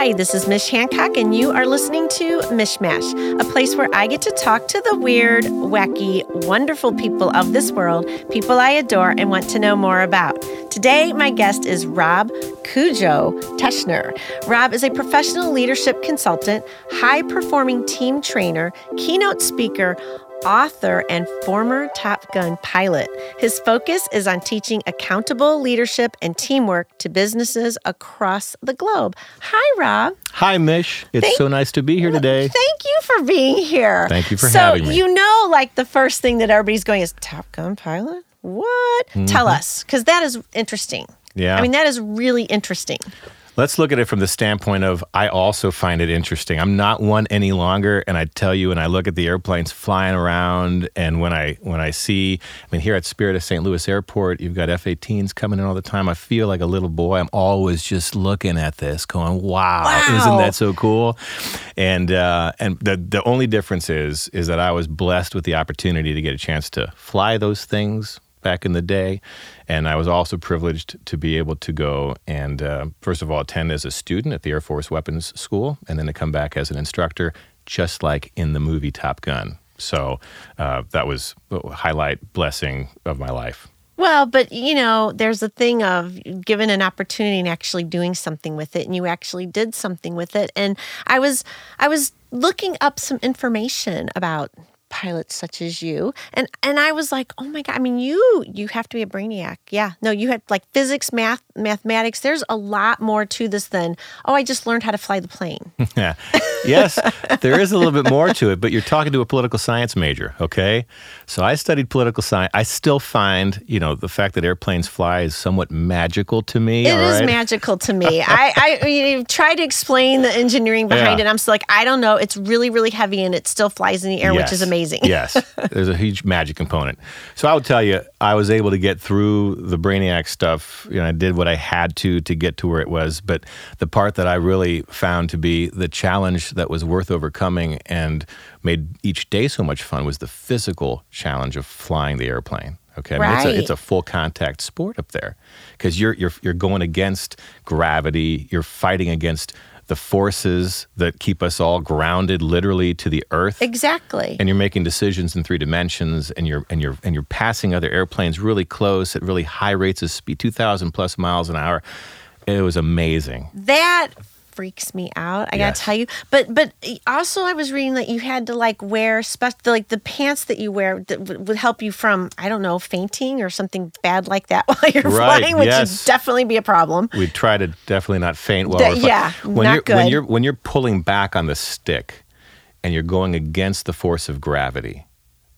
Hi, this is Mish Hancock, and you are listening to Mishmash, a place where I get to talk to the weird, wacky, wonderful people of this world, people I adore and want to know more about. Today, my guest is Rob Cujo Teschner. Rob is a professional leadership consultant, high performing team trainer, keynote speaker, author, and former Top Gun pilot. His focus is on teaching accountable leadership and teamwork to businesses across the globe. Hi, Rob. Hi, Mish. It's Thank, so nice to be here today. Thank you for being here. Thank you for so having me. So, you know, like the first thing that everybody's going is Top Gun pilot? What? Mm-hmm. Tell us, because that is interesting. Yeah. I mean, that is really interesting. Let's look at it from the standpoint of I also find it interesting. I'm not one any longer, and I tell you, when I look at the airplanes flying around, and when I when I see, I mean, here at Spirit of St. Louis Airport, you've got F-18s coming in all the time. I feel like a little boy. I'm always just looking at this, going, "Wow, wow. isn't that so cool?" And uh, and the the only difference is is that I was blessed with the opportunity to get a chance to fly those things back in the day. And I was also privileged to be able to go and, uh, first of all, attend as a student at the Air Force Weapons School, and then to come back as an instructor, just like in the movie Top Gun. So uh, that was a highlight blessing of my life. Well, but you know, there's a thing of given an opportunity and actually doing something with it, and you actually did something with it. And I was, I was looking up some information about pilots such as you and and i was like oh my god i mean you you have to be a brainiac yeah no you had like physics math mathematics there's a lot more to this than oh i just learned how to fly the plane yeah yes there is a little bit more to it but you're talking to a political science major okay so i studied political science i still find you know the fact that airplanes fly is somewhat magical to me It is right? magical to me i i you try to explain the engineering behind yeah. it i'm still like i don't know it's really really heavy and it still flies in the air yes. which is amazing amazing. yes, there's a huge magic component. So I would tell you, I was able to get through the Brainiac stuff. You know, I did what I had to to get to where it was. But the part that I really found to be the challenge that was worth overcoming and made each day so much fun was the physical challenge of flying the airplane. Okay, I mean, right. it's, a, it's a full contact sport up there because you're you're you're going against gravity. You're fighting against the forces that keep us all grounded literally to the earth. Exactly. And you're making decisions in three dimensions and you're and you're and you're passing other airplanes really close at really high rates of speed, 2000 plus miles an hour. It was amazing. That freaks me out. I yes. gotta tell you. But but also, I was reading that you had to like wear special like the pants that you wear that w- would help you from I don't know fainting or something bad like that while you're right. flying, which yes. would definitely be a problem. We try to definitely not faint while the, we're yeah, when not you're, good. When you're when you're pulling back on the stick and you're going against the force of gravity,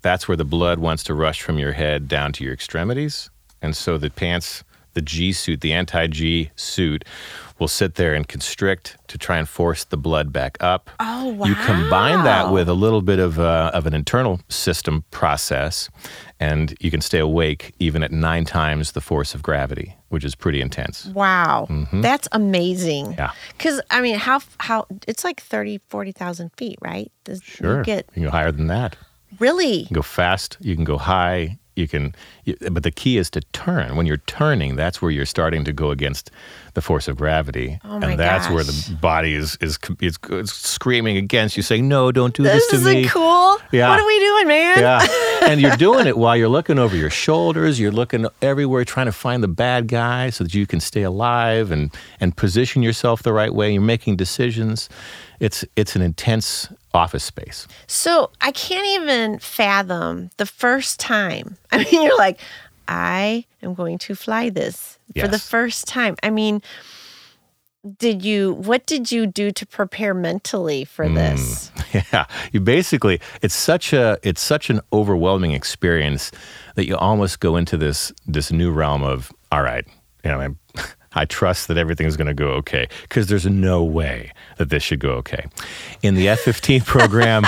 that's where the blood wants to rush from your head down to your extremities, and so the pants the G suit, the anti G suit, will sit there and constrict to try and force the blood back up. Oh, wow. You combine that with a little bit of, uh, of an internal system process, and you can stay awake even at nine times the force of gravity, which is pretty intense. Wow. Mm-hmm. That's amazing. Yeah. Because, I mean, how, how, it's like 30, 40,000 feet, right? Does sure. You, get, you can go higher than that. Really? You can go fast, you can go high, you can but the key is to turn. When you're turning that's where you're starting to go against the force of gravity. Oh and that's gosh. where the body is, is is, is screaming against you saying no don't do this, this to me. cool. Yeah. What are we doing man? Yeah. And you're doing it while you're looking over your shoulders. You're looking everywhere trying to find the bad guy so that you can stay alive and and position yourself the right way. You're making decisions it's it's an intense office space. So I can't even fathom the first time. I mean, you're like, I am going to fly this yes. for the first time. I mean, did you what did you do to prepare mentally for mm, this yeah you basically it's such a it's such an overwhelming experience that you almost go into this this new realm of all right you know I trust that everything's going to go okay because there's no way that this should go okay. In the F 15 program,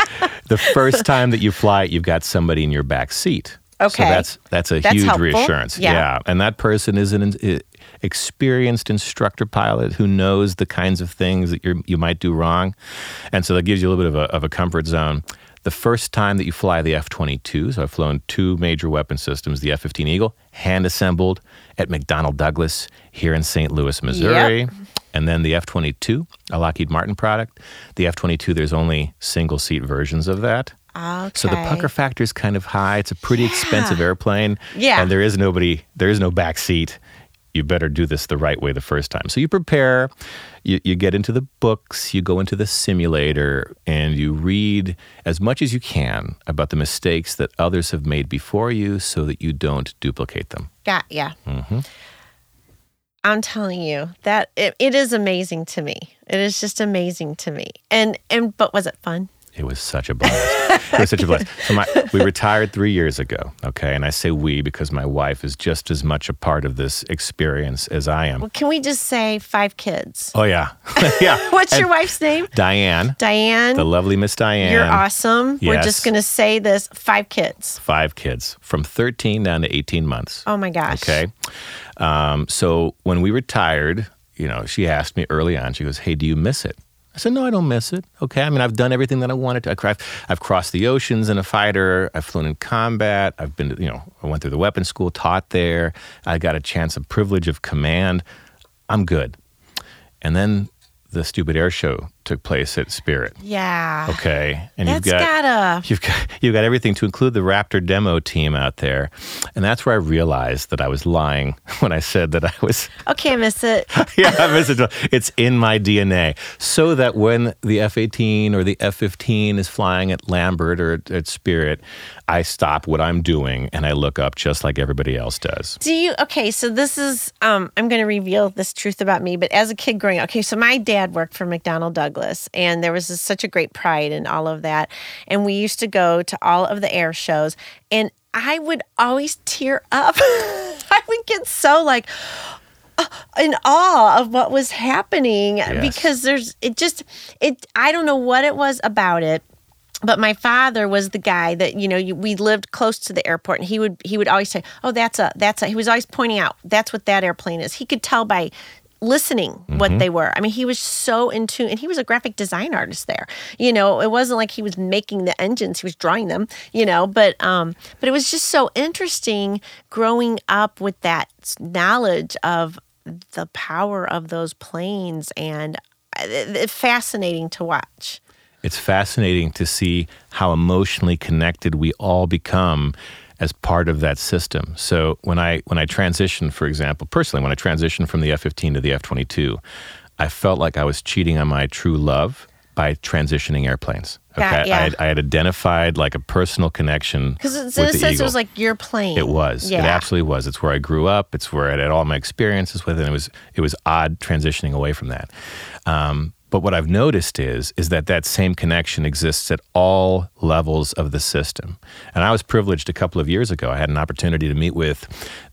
the first time that you fly, it, you've got somebody in your back seat. Okay. So that's that's a that's huge helpful. reassurance. Yeah. yeah. And that person is an eh, experienced instructor pilot who knows the kinds of things that you you might do wrong. And so that gives you a little bit of a, of a comfort zone. The first time that you fly the F 22, so I've flown two major weapon systems, the F 15 Eagle, hand assembled at McDonnell Douglas here in St. Louis, Missouri. Yep. And then the F 22, a Lockheed Martin product. The F 22, there's only single seat versions of that. Okay. So the pucker factor is kind of high. It's a pretty expensive airplane. Yeah. And there is nobody, there is no back seat. You better do this the right way the first time. So you prepare, you, you get into the books, you go into the simulator, and you read as much as you can about the mistakes that others have made before you so that you don't duplicate them. Got yeah. Mm-hmm. I'm telling you that it, it is amazing to me. It is just amazing to me. And and but was it fun? It was such a blast. it was such a blast. So my, we retired three years ago. Okay, and I say we because my wife is just as much a part of this experience as I am. Well, can we just say five kids? Oh yeah, yeah. What's your wife's name? Diane, Diane. the lovely Miss Diane. You're awesome. We're just gonna say this: five kids. Five kids from 13 down to 18 months. Oh my gosh. Okay. Um, so when we retired, you know, she asked me early on, she goes, Hey, do you miss it? I said, No, I don't miss it. Okay. I mean, I've done everything that I wanted to. I've, I've crossed the oceans in a fighter. I've flown in combat. I've been, to, you know, I went through the weapons school, taught there. I got a chance, a privilege of command. I'm good. And then the stupid air show took place at Spirit. Yeah. Okay. And That's you've got gotta. You've got you've got everything to include the Raptor demo team out there, and that's where I realized that I was lying when I said that I was. Okay, I miss it. yeah, I miss it. It's in my DNA, so that when the F-18 or the F-15 is flying at Lambert or at, at Spirit, I stop what I'm doing and I look up just like everybody else does. Do you okay? So this is um, I'm going to reveal this truth about me. But as a kid growing up, okay, so my dad worked for McDonnell Douglas, and there was such a great pride in all of that. And we used to go to all of the air shows, and I would always tear up. I would get so like uh, in awe of what was happening because there's it just it I don't know what it was about it but my father was the guy that you know you, we lived close to the airport and he would he would always say oh that's a that's a he was always pointing out that's what that airplane is he could tell by listening what they were. I mean he was so in tune and he was a graphic design artist there. You know it wasn't like he was making the engines he was drawing them you know but um but it was just so interesting growing up with that knowledge of the power of those planes and uh, it- it- fascinating to watch. It's fascinating to see how emotionally connected we all become as part of that system. So when I when I transitioned, for example, personally, when I transitioned from the F-15 to the F-22, I felt like I was cheating on my true love by transitioning airplanes. Got- yeah. I, had, I had identified like a personal connection Because with in a the sense, Eagle. it was like your plane. It was. Yeah. It absolutely was. It's where I grew up. It's where I had all my experiences with. And it was it was odd transitioning away from that. Um, but what I've noticed is is that that same connection exists at all levels of the system. And I was privileged a couple of years ago. I had an opportunity to meet with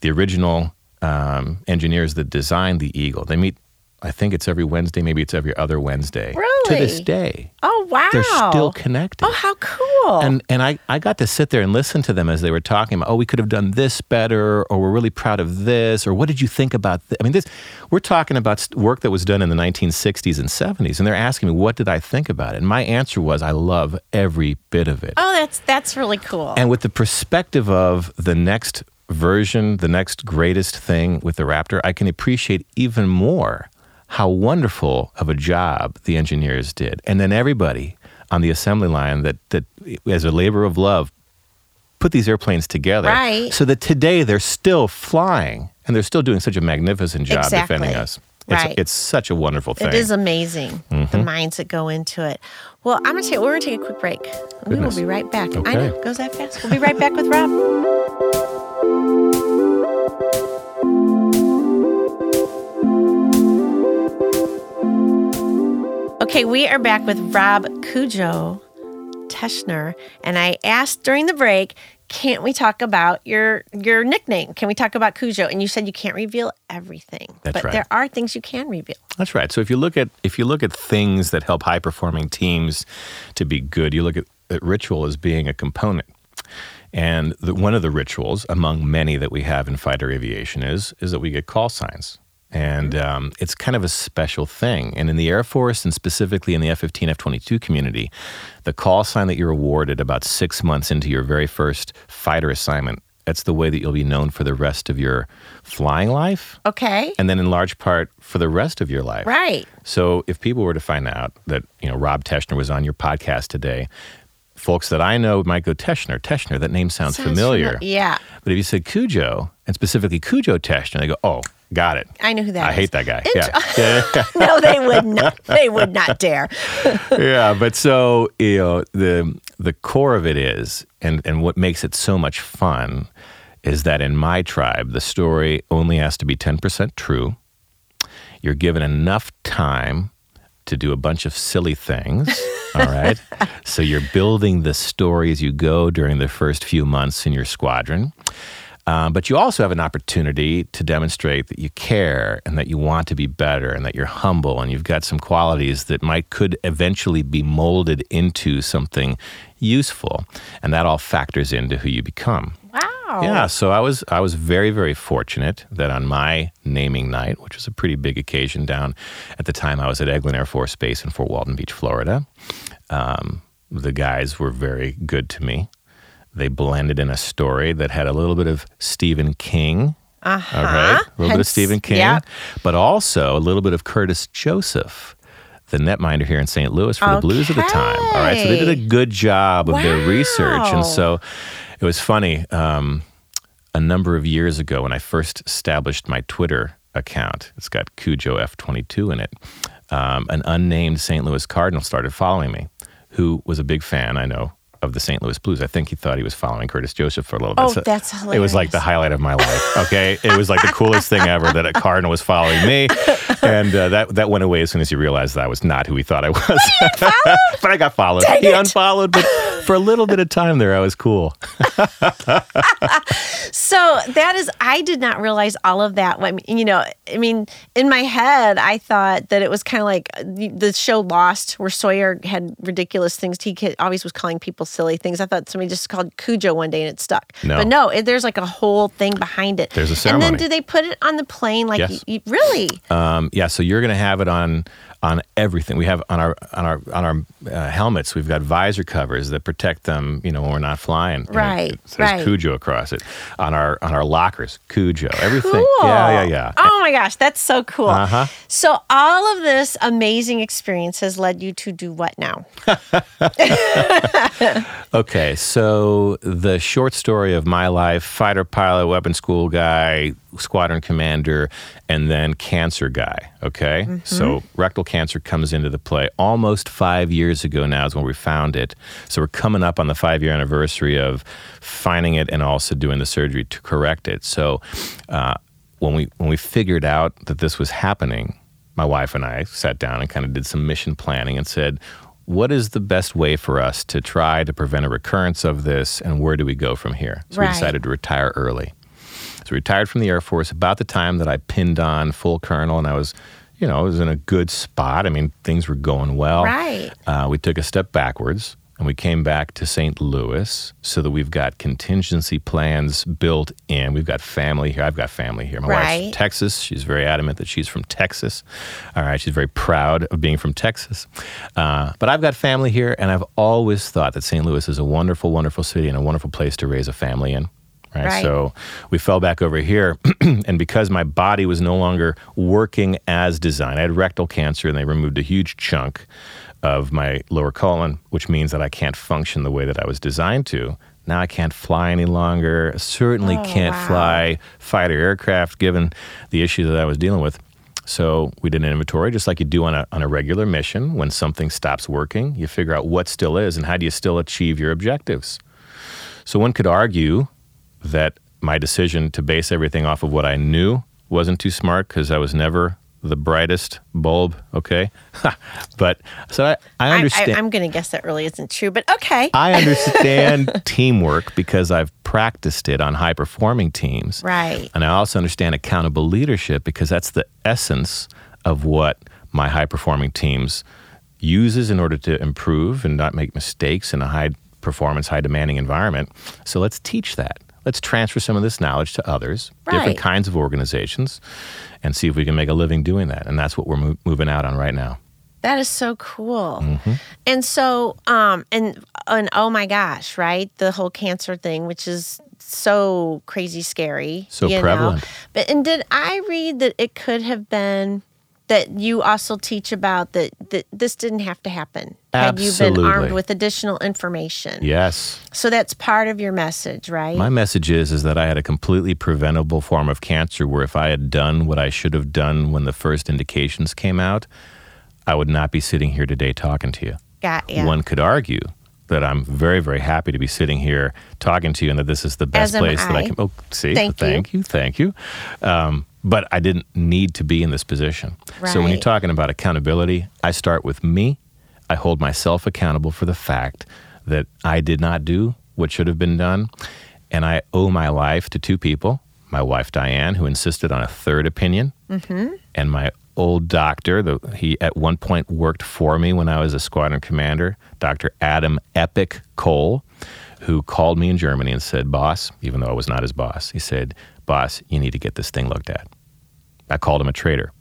the original um, engineers that designed the Eagle. They meet. I think it's every Wednesday, maybe it's every other Wednesday. Really? To this day, Oh wow! they're still connected. Oh, how cool! And and I, I got to sit there and listen to them as they were talking about, oh, we could have done this better, or we're really proud of this, or what did you think about this? I mean, this we're talking about work that was done in the 1960s and 70s, and they're asking me, what did I think about it? And my answer was, I love every bit of it. oh, that's that's really cool. And with the perspective of the next version, the next greatest thing with the Raptor, I can appreciate even more how wonderful of a job the engineers did. And then everybody on the assembly line that, that as a labor of love, put these airplanes together Right. so that today they're still flying and they're still doing such a magnificent job Exactly. defending us. It's, Right. it's such a wonderful thing. it is amazing the Mm-hmm. minds that go into it. Well, I'm gonna take we're gonna take a quick break. We will be right back. I know it goes that fast. We'll be right back with Rob. Okay, we are back with Rob Cujo Teschner, and I asked during the break, can't we talk about your your nickname? Can we talk about Cujo? And you said you can't reveal everything, That's but right. there are things you can reveal. That's right. So if you look at if you look at things that help high performing teams to be good, you look at, at ritual as being a component. And the, one of the rituals, among many that we have in fighter aviation, is is that we get call signs, and um, it's kind of a special thing. And in the Air Force, and specifically in the F-15, F-22 community, the call sign that you're awarded about six months into your very first fighter assignment That's the way that you'll be known for the rest of your flying life, Okay. and then in large part for the rest of your life. Right. So if people were to find out that you know Rob Teschner was on your podcast today, folks that I know might go Teschner, Teschner. That name sounds, Sounds familiar. fami- yeah. But if you said Cujo and specifically Cujo Teschner, they go, "Oh, got it." I know who that I is. hate that guy. Int- Yeah. yeah. no, they would not. They would not dare. yeah, but so you know the the core of it is, and and what makes it so much fun, is that in my tribe, the story only has to be ten percent true. You're given enough time to do a bunch of silly things. all right, so you're building the story as you go during the first few months in your squadron. Um, but you also have an opportunity to demonstrate that you care and that you want to be better and that you're humble and you've got some qualities that might could eventually be molded into something useful, and that all factors into who you become. Wow. Yeah, so I was I was very very fortunate that on my naming night, which was a pretty big occasion down at the time I was at Eglin Air Force Base in Fort Walton Beach, Florida. Um, the guys were very good to me. They blended in a story that had a little bit of Stephen King. Uh-huh. All right, a little bit of Stephen King, yep. but also a little bit of Curtis Joseph. The netminder here in St. Louis for the blues at the time. All right, so they did a good job of their research, and so it was funny. Um, a number of years ago, when I first established my Twitter account, it's got Cujo F22 in it. Um, an unnamed St. Louis Cardinal started following me, who was a big fan, I know, of the St. Louis Blues. I think he thought he was following Curtis Joseph for a little bit. Oh, that's hilarious. It was like the highlight of my life. Okay, it was like the coolest thing ever that a Cardinal was following me, and uh, that that went away as soon as he realized that I was not who he thought I was. but I got followed. he unfollowed, but for a little bit of time there, I was cool. So that is, I did not realize all of that. When you know, I mean, in my head, I thought that it was kind of like the, the show Lost, where Sawyer had ridiculous things. He always was calling people silly things. I thought somebody just called Cujo one day and it stuck. No. but no, it, there's like a whole thing behind it. There's a ceremony. And then do they put it on the plane? Like, Yes. you, you- really? Um, yeah, so you're going to have it on on everything. We have on our on our on our uh, helmets. We've got visor covers that protect them. You know, when we're not flying. Right, It, says right. Cujo across it. On our on our lockers, Cujo. Everything. Cool. Yeah, yeah, yeah. Oh my gosh, that's so cool. Uh-huh. So all of this amazing experience has led you to do what now? Okay, so the short story of my life fighter pilot, weapon school guy, squadron commander, and then cancer guy. Okay, so rectal cancer comes into the play almost five years ago now is when we found it. So we're coming up on the five year anniversary of finding it and also doing the surgery to correct it. So uh, when, we, when we figured out that this was happening, my wife and I sat down and kind of did some mission planning and said, what is the best way for us to try to prevent a recurrence of this and where do we go from here? So Right. we decided to retire early. So retired from the Air Force about the time that I pinned on full colonel and I was, you know, I was in a good spot. I mean, things were going well. Right. Uh, we took a step backwards and we came back to St. Louis so that we've got contingency plans built in. We've got family here. I've got family here. My wife's from Texas. She's very adamant that she's from Texas. All right. She's very proud of being from Texas. Uh, but I've got family here, and I've always thought that St. Louis is a wonderful, wonderful city and a wonderful place to raise a family in. Right. Right. So we fell back over here, and because my body was no longer working as designed, I had rectal cancer, and they removed a huge chunk of my lower colon, which means that I can't function the way that I was designed to. Now I can't fly any longer. Certainly Oh, can't wow. fly fighter aircraft, given the issues that I was dealing with. So we did an inventory, just like you do on a on a regular mission. When something stops working, you figure out what still is and how do you still achieve your objectives. So one could argue that my decision to base everything off of what I knew wasn't too smart because I was never the brightest bulb. Okay, but so I, I understand. I, am going to guess that really isn't true, but okay. I understand teamwork because I've practiced it on high performing teams. Right. And I also understand accountable leadership because that's the essence of what my high performing teams uses in order to improve and not make mistakes in a high performance, high demanding environment. So let's teach that. Let's transfer some of this knowledge to others, Right. different kinds of organizations, and see if we can make a living doing that. And that's what we're mo- moving out on right now. That is so cool. Mm-hmm. And so, um, and and oh my gosh, right? The whole cancer thing, which is so crazy scary. So you know? prevalent. But and did I read that it could have been that you also teach about that that this didn't have to happen had you been armed with additional information. Yes. So that's part of your message, right? My message is is that I had a completely preventable form of cancer where if I had done what I should have done when the first indications came out, I would not be sitting here today talking to you. Got ya. One could argue that I'm very, very happy to be sitting here talking to you and that this is the best place that I I. can. Oh, see, Thank you. thank you, thank you. Um, but I didn't need to be in this position. So when you're talking about accountability, I start with me. I hold myself accountable for the fact that I did not do what should have been done. And I owe my life to two people my wife, Diane, who insisted on a third opinion, mm-hmm. and my old doctor, the, he at one point worked for me when I was a squadron commander, Dr. Adam Epic Cole, who called me in Germany and said, Boss, even though I was not his boss, he said, Boss, you need to get this thing looked at. I called him a traitor.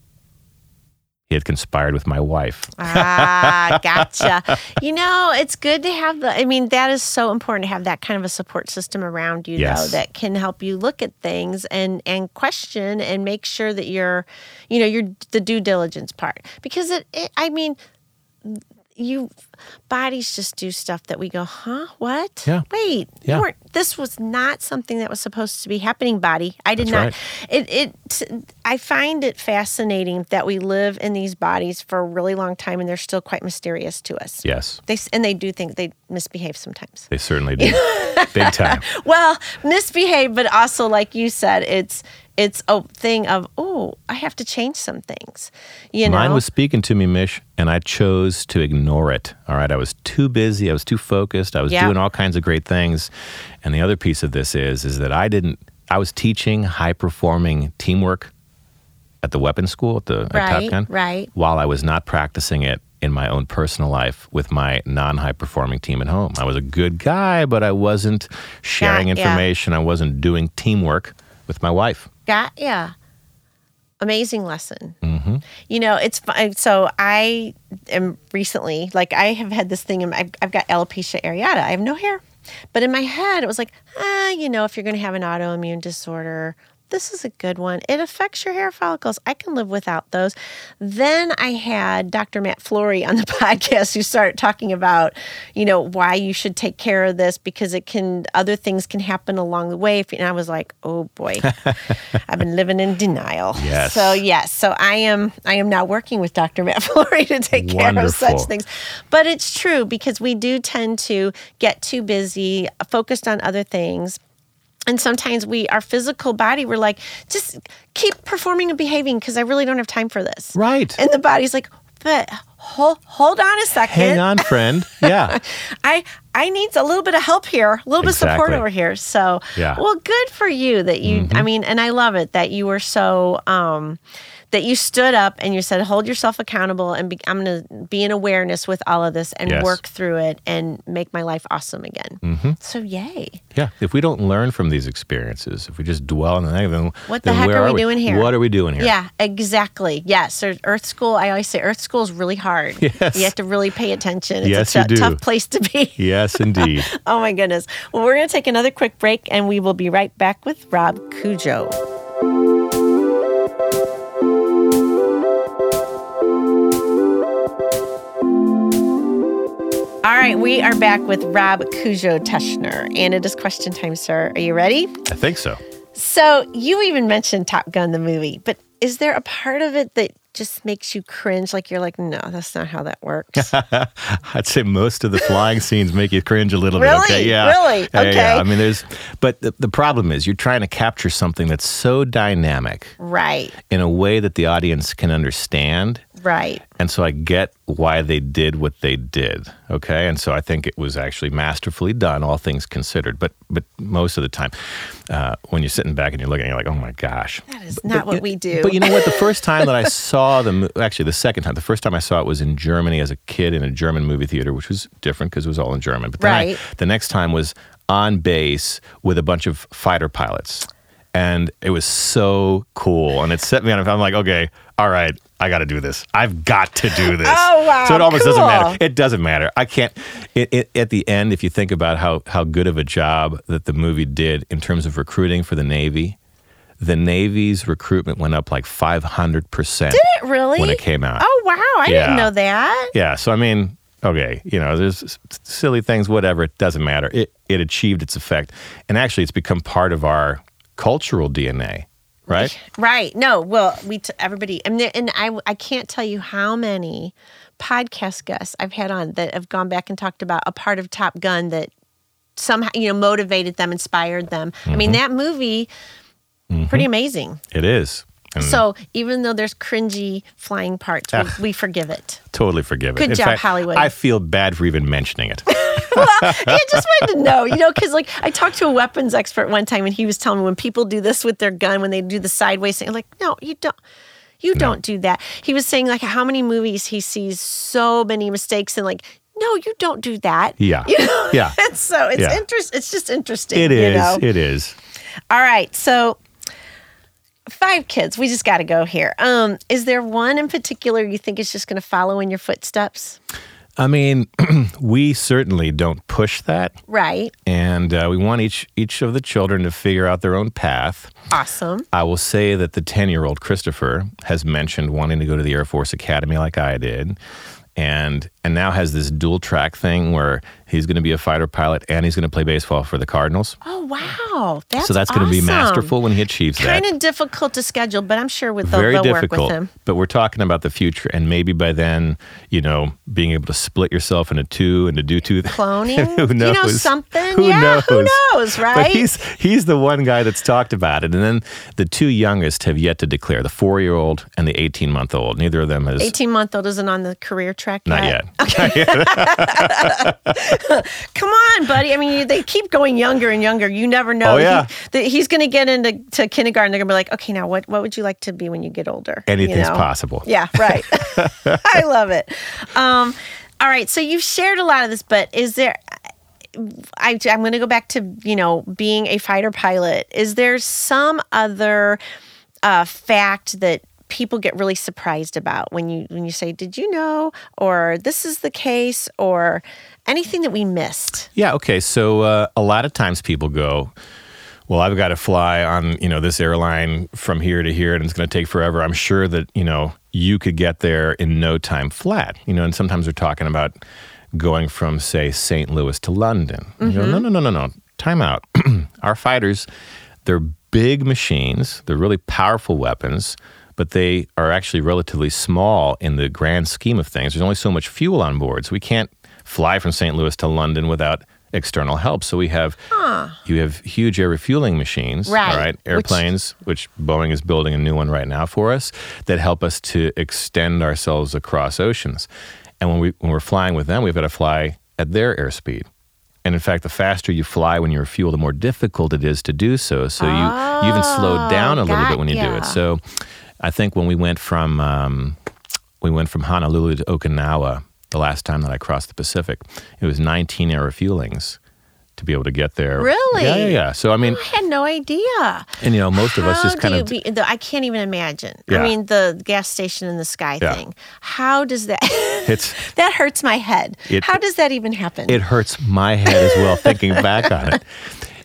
He had conspired with my wife. ah, gotcha. You know, it's good to have the. I mean, that is so important to have that kind of a support system around you, though, that can help you look at things and and question and make sure that you're, you know, you're the due diligence part because it. it I mean, you bodies just do stuff that we go, huh? What? Yeah. Wait. Yeah. You weren't, this was not something that was supposed to be happening. Body. I did That's not. It. It. I find it fascinating that we live in these bodies for a really long time and they're still quite mysterious to us. Yes, They and they do think they misbehave sometimes. they certainly do. Big time. Well, misbehave, but also like you said, it's it's a thing of oh, I have to change some things. You know. Mine was speaking to me, Mish, and I chose to ignore it. All right. I was too busy. I was too focused. I was Yeah. doing all kinds of great things. And the other piece of this is, is that I didn't, I was teaching high performing teamwork at the weapons school at the at Top Right, Gun right. while I was not practicing it in my own personal life with my non high performing team at home. I was a good guy, but I wasn't sharing ya. information. I wasn't doing teamwork with my wife. Got yeah. Amazing lesson. Mm-hmm. You know, it's. So I am recently, like, I have had this thing. In, I've, I've got alopecia areata. I have no hair, but in my head, it was like, ah, you know, if you're going to have an autoimmune disorder, this is a good one. It affects your hair follicles. I can live without those. Then I had Dr. Matt Flory on the podcast who started talking about, you know, why you should take care of this because it can, other things can happen along the way. And I was like, oh boy, I've been living in denial. Yes. So yes, so I am I am now working with Dr. Matt Flory to take care of such things. But it's true because we do tend to get too busy, focused on other things. And sometimes we, our physical body, we're like, just keep performing and behaving because I really don't have time for this. Right. And the body's like, but hold, hold on a second. Hang on, friend. Yeah. I I need a little bit of help here, a little bit of support over here. So, Yeah. Mm-hmm. well, good for you that you. I mean, and I love it that you were so um, that you stood up and you said, hold yourself accountable, and be, I'm going to be in awareness with all of this and Yes. work through it and make my life awesome again. Mm-hmm. So, yay! Yeah, if we don't learn from these experiences, if we just dwell on the negative, then What the then heck where are we doing here? What are we doing here? Yeah, exactly. Yes, so Earth School. I always say Earth School is really hard. Yes. You have to really pay attention. It's Yes, a do. tough place to be. Yes, indeed. Oh my goodness. Well, we're going to take another quick break and we will be right back with Rob Cujo. All right, we are back with Rob Cujo Teschner, and it is question time, sir. Are you ready? I think so. So, you even mentioned Top Gun, the movie, but is there a part of it that just makes you cringe? Like you're like, no, that's not how that works. I'd say most of the flying scenes make you cringe a little Really? bit. Okay, yeah, Really? Yeah, yeah, Okay. yeah. I mean, there's, but the, the problem is you're trying to capture something that's so dynamic right, in a way that the audience can understand. right. And so I get why they did what they did. Okay. And so I think it was actually masterfully done, all things considered. But but most of the time, uh, when you're sitting back and you're looking, you're like, oh my gosh. That is not what we do. But you know what? The first time that I saw the, mo- actually the second time, the first time I saw it was in Germany as a kid in a German movie theater, which was different because it was all in German. But then I- the next time was on base with a bunch of fighter pilots. And it was so cool. And it set me on, I'm like, okay, all right, I got to do this. I've got to do this. Oh, wow, So it almost doesn't matter. It doesn't matter. I can't. It, it, at the end, if you think about how how good of a job that the movie did in terms of recruiting for the Navy, the Navy's recruitment went up like five hundred percent. Did it really? When it came out. Oh wow, I Yeah. didn't know that. Yeah. So I mean, okay, you know, there's silly things, whatever. It doesn't matter. It it achieved its effect, and actually, it's become part of our cultural DNA, right? Right. No. Well, we t- everybody and there- and I I can't tell you how many podcast guests I've had on that have gone back and talked about a part of Top Gun that somehow you know motivated them, inspired them. I Mm-hmm. mean that movie, pretty amazing. It is. And So even though there's cringy flying parts, we, ah. we forgive it. totally forgive it. Good In job, fact, Hollywood. I feel bad for even mentioning it. I just wanted to know, you know, because like I talked to a weapons expert one time, and he was telling me when people do this with their gun, when they do the sideways thing, I'm like, no, you don't. You don't do that. He was saying like how many movies he sees so many mistakes and like, no, you don't do that. Yeah. You know? Yeah. And so it's Yeah. interest. It's just interesting. It is. You know? It is. All right, So five kids. We just got to go here. Um, is there one in particular you think is just going to follow in your footsteps? I mean, we certainly don't push that, Right. and uh, we want each each of the children to figure out their own path. Awesome. I will say that the 10 year old Christopher has mentioned wanting to go to the Air Force Academy like I did. And and now has this dual track thing where he's going to be a fighter pilot and he's going to play baseball for the Cardinals. Oh wow. That's so that's going to be masterful when he achieves Kind that. Kind of difficult to schedule, but I'm sure with they'll, Very they'll work difficult, with him. but we're talking about the future, and maybe by then, you know, being able to split yourself into two and to do two Cloning? who knows? You know something? Who yeah, knows? who knows, right? But he's he's the one guy that's talked about it, and then the two youngest have yet to declare: the four-year-old and the eighteen-month-old. Neither of them has 18 month old isn't on the career track not yet. yet. Come on, buddy. I mean, they keep going younger and younger. You never know. Oh, yeah. He- that he's going to get into to kindergarten. They're going to be like, okay, now what, what would you like to be when you get older? You Anything's know? possible. Yeah, right. I love it. Um, all right. So you've shared a lot of this, but is there, I, I'm going to go back to, you know, being a fighter pilot. Is there some other uh, fact that people get really surprised about when you when you say did you know or this is the case or anything that we missed Yeah. Okay. So uh, a lot of times people go, "Well, I've got to fly on you know this airline from here to here, and it's going to take forever." I'm sure that you know you could get there in no time flat. You know, and sometimes we're talking about going from say St. Louis to London. You go, no, no, no, no, no. Time out. Our fighters, they're big machines. They're really powerful weapons. But they are actually relatively small in the grand scheme of things. There's only so much fuel on board, so we can't fly from St. Louis to London without external help. So we have you have huge air refueling machines, Right, all right, airplanes, which, Boeing is building a new one right now for us that help us to extend ourselves across oceans. And when we when we're flying with them, we've got to fly at their airspeed. And in fact, the faster you fly when you refuel, the more difficult it is to do so. So you you even slow down a little bit ah, when you do it. So I think when we went from um, we went from Honolulu to Okinawa the last time that I crossed the Pacific, it was 19 air refuelings to be able to get there. Really? Yeah, yeah, yeah. So I mean, i had no idea and you know, most of us just kind of be, i can't even imagine Yeah. i mean the gas station in the sky Yeah. thing how does that it's that hurts my head It- how does that even happen it hurts my head as well thinking back on it.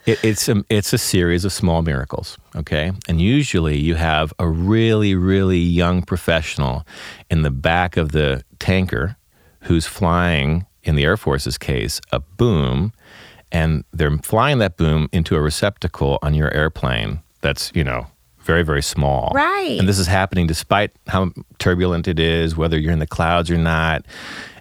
it it's a, it's a series of small miracles, okay? And usually you have a really, really young professional in the back of the tanker who's flying, in the Air Force's case, a boom, and they're flying that boom into a receptacle on your airplane that's, you know, very, very small. Right. And this is happening despite how turbulent it is, whether you're in the clouds or not.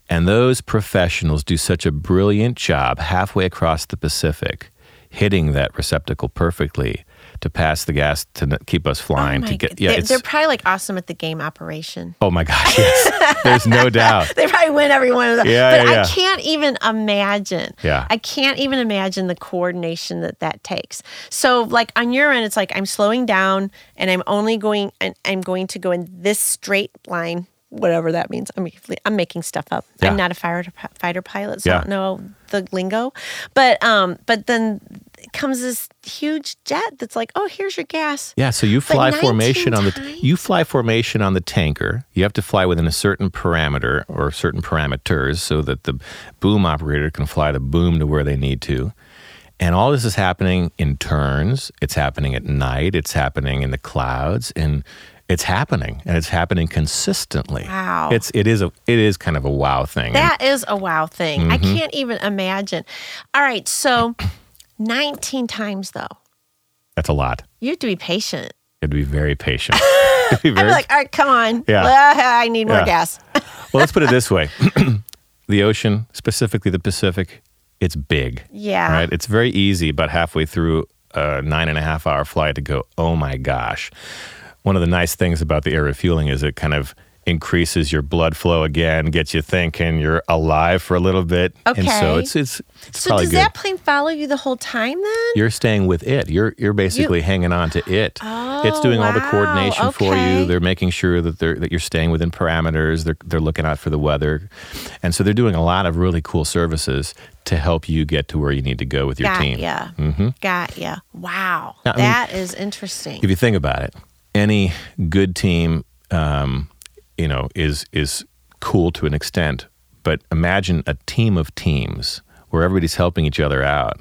And those professionals do such a brilliant job halfway across the Pacific, hitting that receptacle perfectly to pass the gas to keep us flying. Oh to get yeah, they're, it's they're probably like awesome at the game operation oh my gosh, yes, there's no doubt. they probably win every one of them. Yeah, but yeah, I can't even imagine. Yeah. I can't even imagine the coordination that that takes. So, like on your end, it's like I'm slowing down and I'm only going and I'm going to go in this straight line, whatever that means. I'm I'm making stuff up. Yeah. I'm not a fighter fighter pilot, so Yeah. I don't know the lingo. But um, but then comes this huge jet that's like, oh, here's your gas. Yeah, so you fly 19 formation on the you fly formation on the tanker. You have to fly within a certain parameter or certain parameters so that the boom operator can fly the boom to where they need to. And all this is happening in turns. It's happening at night. It's happening in the clouds, and it's happening, and it's happening consistently. Wow. It's it is a it is kind of a wow thing. That is a wow thing. I Mm-hmm. can't even imagine. All right, so 19 times though. that's a lot. You have to be patient. You have to be very patient. You have to be very be like, all right, come on. Yeah. Ah, I need more Yeah. gas. well, let's put it this way: the ocean, specifically the Pacific, it's big. Yeah. Right. It's very easy, about halfway through a nine and a half hour flight, to go, "Oh my gosh!" One of the nice things about the air refueling is it kind of increases your blood flow again, gets you thinking, you're alive for a little bit, and so Okay. it's it's, it's So does good. that plane follow you the whole time then? you're staying with it. You're you're basically hanging on to it. Oh, it's doing all the Oh, wow. coordination for you. They're making sure that they're that you're staying within parameters. They're they're looking out for the weather, and so they're doing a lot of really cool services to help you get to where you need to go with your Got team. ya. hmm Got ya. Wow. Now, I mean- that is interesting. If you think about it, any good team, um, you know, is is cool to an extent. But imagine a team of teams where everybody's helping each other out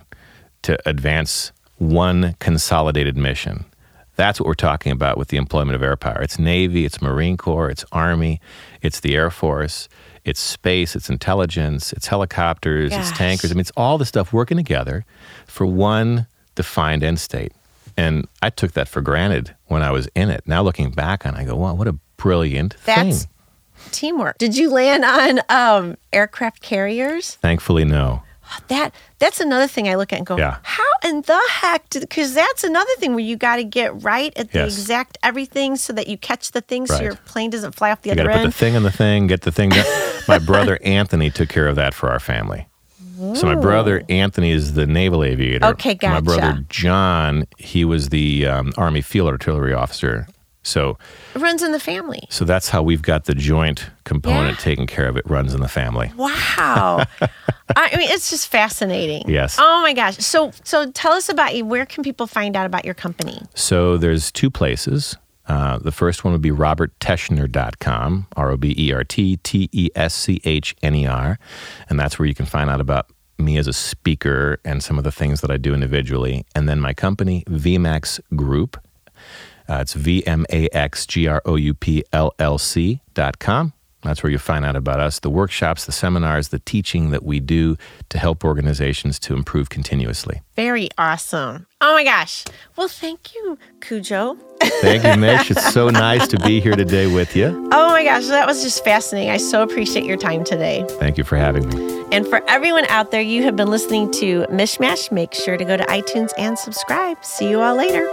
to advance one consolidated mission. That's what we're talking about with the employment of air power. It's Navy, it's Marine Corps, it's Army, it's the Air Force, it's space, it's intelligence, it's helicopters, it's tankers. I mean, it's all the stuff working together for one defined end state. And I took that for granted when I was in it. Now looking back on it, I go, wow, what a brilliant That's thing. teamwork. Did you land on um, aircraft carriers? Thankfully, no. That that's another thing I look at and go, Yeah. how in the heck did because that's another thing where you got to get right at the Yes. exact everything so that you catch the thing so your plane doesn't fly off the You got other to put the thing on the thing, get the thing done. my brother Anthony took care of that for our family. So my brother Anthony is the naval aviator. Okay, gotcha. My brother. John, he was the um, Army field artillery officer. So, It runs in the family. so that's how we've got the joint component Yeah. taken care of. It runs in the family. Wow. I mean, it's just fascinating. Yes. Oh my gosh. So so tell us about you. Where can people find out about your company? So there's two places. Uh, the first one would be robertteschner.com, R O B E R T T E S C H N E R. And that's where you can find out about me as a speaker and some of the things that I do individually. And then my company, VMAX Group. Uh, it's V M A X G R O U P L L C dot com. That's where you find out about us, the workshops, the seminars, the teaching that we do to help organizations to improve continuously. Very awesome. Oh my gosh. Well, thank you, Cujo. Thank you, Mish. It's so nice to be here today with you. Oh my gosh, that was just fascinating. I so appreciate your time today. Thank you for having me. And for everyone out there, you have been listening to Mishmash. Make sure to go to iTunes and subscribe. See you all later.